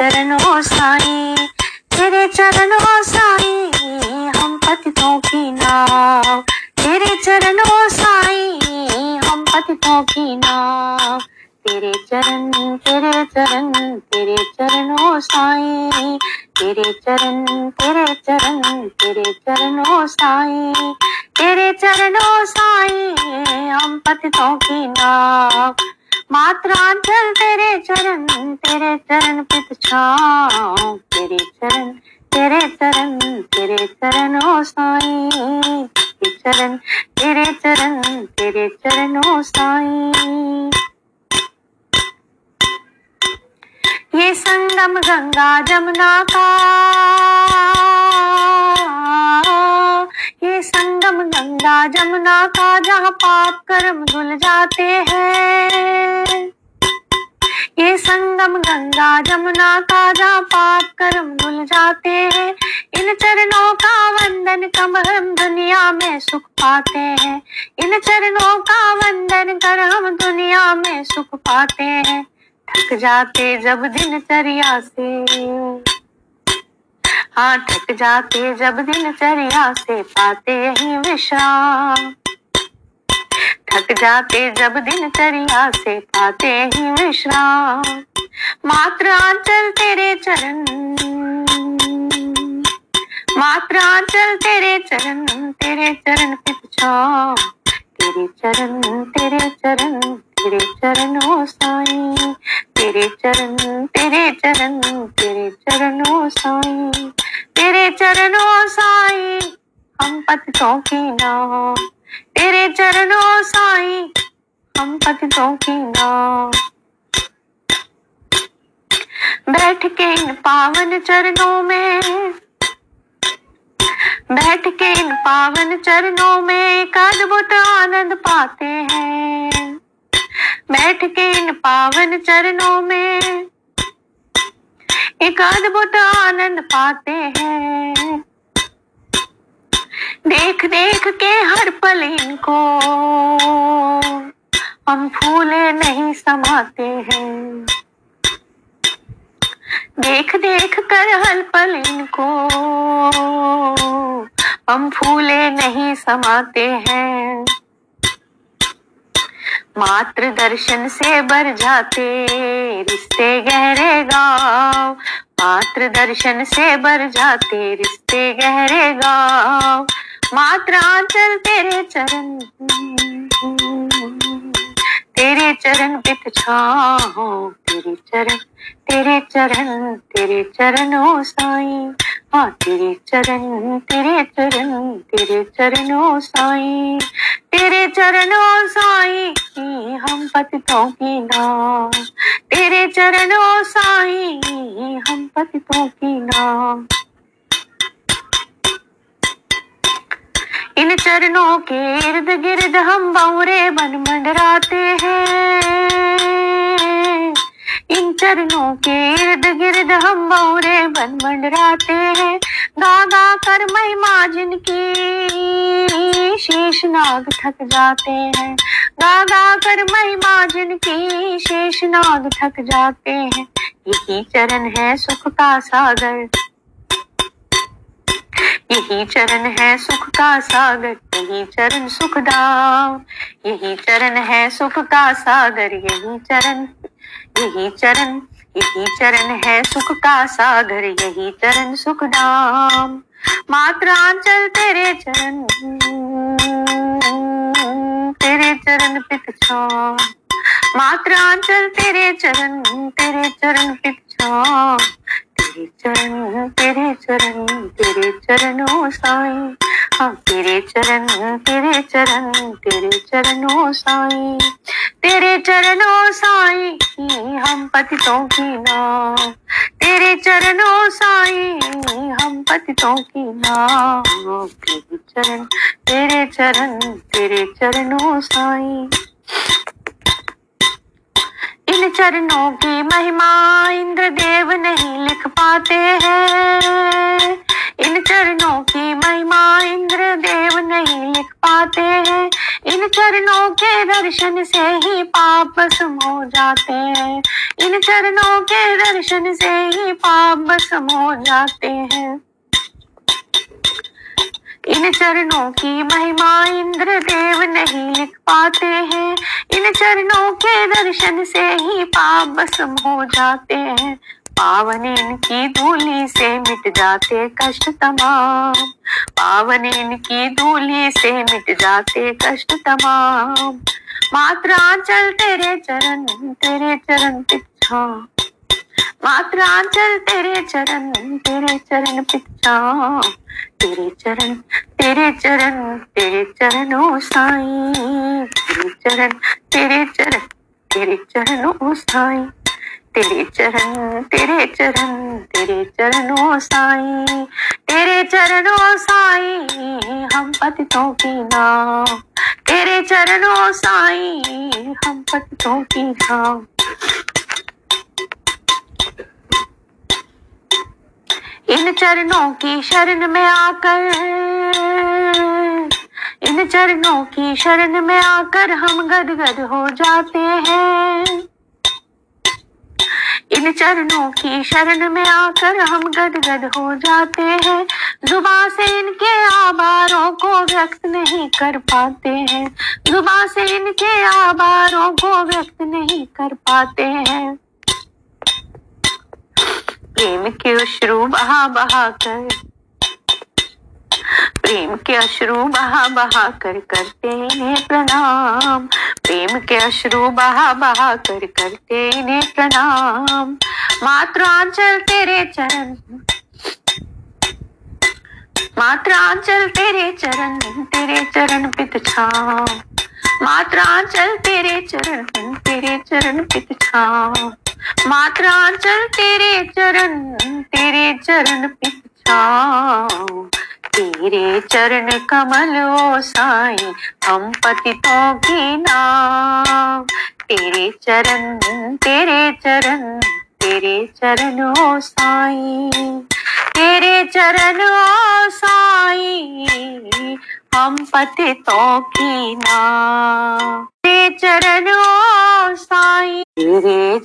चरणों साई तेरे चरणों साई हम पतितों की नाव। तेरे चरणों साई हम पतितों की नाव। तेरे चरण तेरे चरण, तेरे चरणों साई तेरे चरण तेरे चरण, तेरे चरणों साई तेरे चरणों साई हम पतितों की नाव। मात्रांचल तेरे चरण तेरे चरण पित तेरे चरण तेरे चरण, तेरे चरणों साई, तेरे चरण तेरे चरण, तेरे चरणों साई। ये संगम गंगा जमुना का, ये संगम गंगा जमुना का, जहाँ पाप कर्म धुल जाते हैं। दुनिया में सुख पाते हैं। इन चरणों का वंदन कर हम दुनिया में सुख पाते हैं। थक जाते जब दिनचर्या से। हाँ थक जाते जब दिनचर्या से पाते ही विश्राम। थक जाते जब दिनचर्या से पाते ही विश्राम। मात्र आंचल तेरे चरण। मात्र आंचल तेरे चरण तेरे चरण पिछा तेरे चरण तेरे चरण, तेरे चरणों साई। तेरे चरण तेरे चरण, तेरे चरणों साई। तेरे चरणों साई, हम पतितों की नाव तेरे चरणों साई, हम पतितों की ना बैठ के इन पावन चरणों में बैठ के इन पावन चरणों में एक अद्भुत आनंद पाते हैं। बैठ के इन पावन चरणों में एक अद्भुत आनंद पाते हैं। देख देख के हर पल इनको हम फूले नहीं समाते हैं। देख देख कर हर पल इनको हम फूले नहीं समाते हैं। मात्र दर्शन से भर जाते रिश्ते गहरे गाँव। मात्र दर्शन से भर जाते रिश्ते गहरे गाँव। मात्र आंचल तेरे चरण तेरे चरण पित छाओ तेरे चरण तेरे चरण, तेरे चरणों साई। हाँ तेरे चरण तेरे चरण, तेरे चरणों साई, तेरे चरणों साई हम पतितों की नाव तेरे चरणों साई हम पतितों की नाव इन चरणों के इर्द गिर्द हम बौरे बन मंडराते हैं। इन चरणों के इर्द गिर्द हम बौरे बन मंडराते हैं। गा गा कर महिमा जिनकी शेष नाग थक जाते हैं। गा गा कर महिमा जिनकी शेष नाग थक जाते हैं। यही चरण है सुख का सागर। यही चरण है सुख का सागर। यही चरण सुख धाम। यही चरण है सुख का सागर। यही चरण यही चरण यही चरण है सुख का सागर, यही चरण सुख धाम मात्र आंचल तेरे चरण तेरे चरण पित छाम। मात्र आंचल तेरे चरण तेरे चरण पित छाम। तेरे चरण तेरे चरण, तेरे चरणों साई तेरे चरण तेरे चरण, तेरे चरणों साई, तेरे चरणों साई हम पतितों की नाव तेरे चरणों साई हम पतितों की नाव तेरे चरण तेरे चरण, तेरे चरणों साई। इन चरणों की महिमा इंद्र देव नहीं लिख पाते हैं। इन चरणों की महिमा इंद्र देव नहीं लिख पाते हैं। इन चरणों के दर्शन से ही पाप भस्म हो जाते हैं। इन चरणों के दर्शन से ही पाप भस्म हो जाते हैं। इन चरणों की महिमा इंद्र देव नहीं लिख पाते हैं। इन चरणों के दर्शन से ही पाप भस्म हो जाते हैं। पावन इनकी धूली से मिट जाते कष्ट तमाम। पावन इनकी धूली से मिट जाते कष्ट तमाम। मात्रा चल तेरे चरण तेरे चरण पिछा। मात्रा चल तेरे चरण तेरे चरण पिछा। तेरे चरण तेरे चरण तेरे चरण साई। तेरे चरण तेरे चरण तेरे चरण साई। तेरे चरण तेरे चरण, तेरे चरणों साई, तेरे चरणों साई, हम पतितों की नाम। तेरे चरण साई, हम पतितों की नाम। इन चरणों की शरण में आकर, इन चरणों की शरण में आकर हम गदगद हो जाते हैं। इन चरणों की शरण में आकर हम गदगद हो जाते हैं। जुबा से इनके आभारों को व्यक्त नहीं कर पाते हैं। जुबा से इनके आभारों को व्यक्त नहीं कर पाते हैं। प्रेम के अश्रु बहा बहा कर प्रेम के अश्रु बहा बहा कर करते इन्हें प्रणाम। प्रेम के अश्रु बहा बहा कर करते इन्हें प्रणाम। मात्रांचल तेरे चरण। मात्रांचल तेरे चरण तेरे चरण पित छाम मात्रांचल तेरे चरण तेरे चरण पित छाम मात्रांचल तेरे चरण तेरे चरण पित छाम तेरे चरण कमल ओ साई हम पतितों की नाम तेरे चरण तेरे चरण तेरे चरण ओ साई, तेरे चरण ओ साई हम पतितों की नाम तेरे चरण ओ साई। तेरे